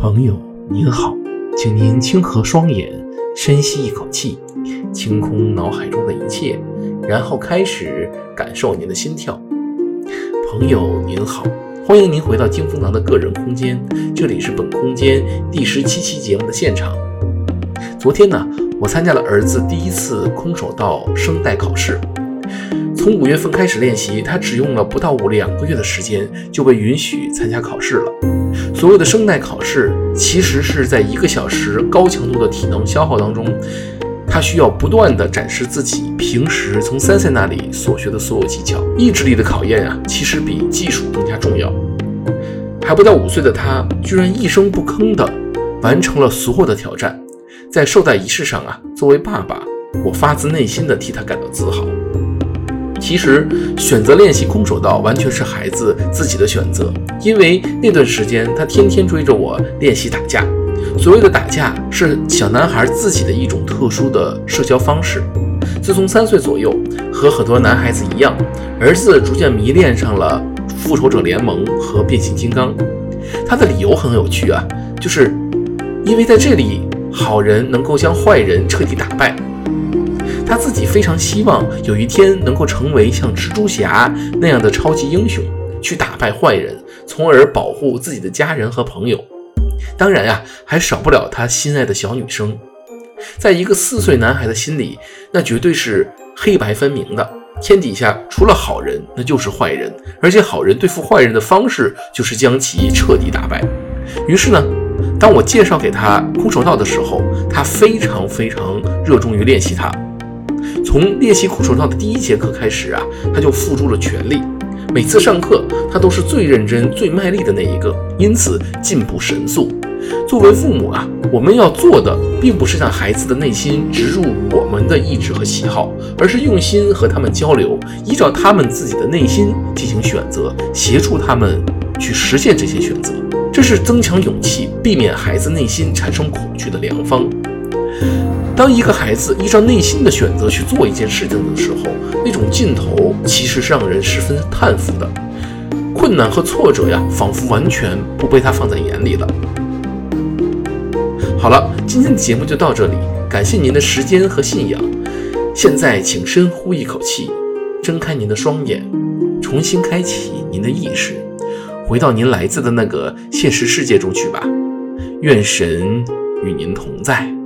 朋友您好，请您轻合双眼，深吸一口气，清空脑海中的一切，然后开始感受您的心跳。朋友您好，欢迎您回到金风堂的个人空间，这里是本空间第十七期节目的现场。昨天呢，我参加了儿子第一次空手道声带考试。从五月份开始练习，他只用了不到五两个月的时间就被允许参加考试了。所谓的声带考试，其实是在一个小时高强度的体能消耗当中，他需要不断地展示自己平时从三岁那里所学的所有技巧。意志力的考验啊，其实比技术更加重要。还不到五岁的他，居然一声不吭地完成了所有的挑战。在授带仪式上啊，作为爸爸，我发自内心地替他感到自豪。其实选择练习空手道完全是孩子自己的选择，因为那段时间他天天追着我练习打架。所谓的打架是小男孩自己的一种特殊的社交方式。自从三岁左右，和很多男孩子一样，儿子逐渐迷恋上了复仇者联盟和变形金刚。他的理由很有趣啊，就是因为在这里，好人能够将坏人彻底打败。他自己非常希望有一天能够成为像蜘蛛侠那样的超级英雄，去打败坏人，从而保护自己的家人和朋友。当然呀，还少不了他心爱的小女生。在一个四岁男孩的心里，那绝对是黑白分明的。天底下除了好人，那就是坏人，而且好人对付坏人的方式就是将其彻底打败。于是呢，当我介绍给他空手道的时候，他非常非常热衷于练习它。从练习口手道的第一节课开始啊，他就付出了全力。每次上课，他都是最认真、最卖力的那一个，因此进步神速。作为父母啊，我们要做的并不是向孩子的内心植入我们的意志和喜好，而是用心和他们交流，依照他们自己的内心进行选择，协助他们去实现这些选择。这是增强勇气、避免孩子内心产生恐惧的良方。当一个孩子依照内心的选择去做一件事情的时候，那种劲头其实是让人十分叹服的。困难和挫折呀，仿佛完全不被他放在眼里了。好了，今天的节目就到这里，感谢您的时间和信仰。现在，请深呼一口气，睁开您的双眼，重新开启您的意识，回到您来自的那个现实世界中去吧。愿神与您同在。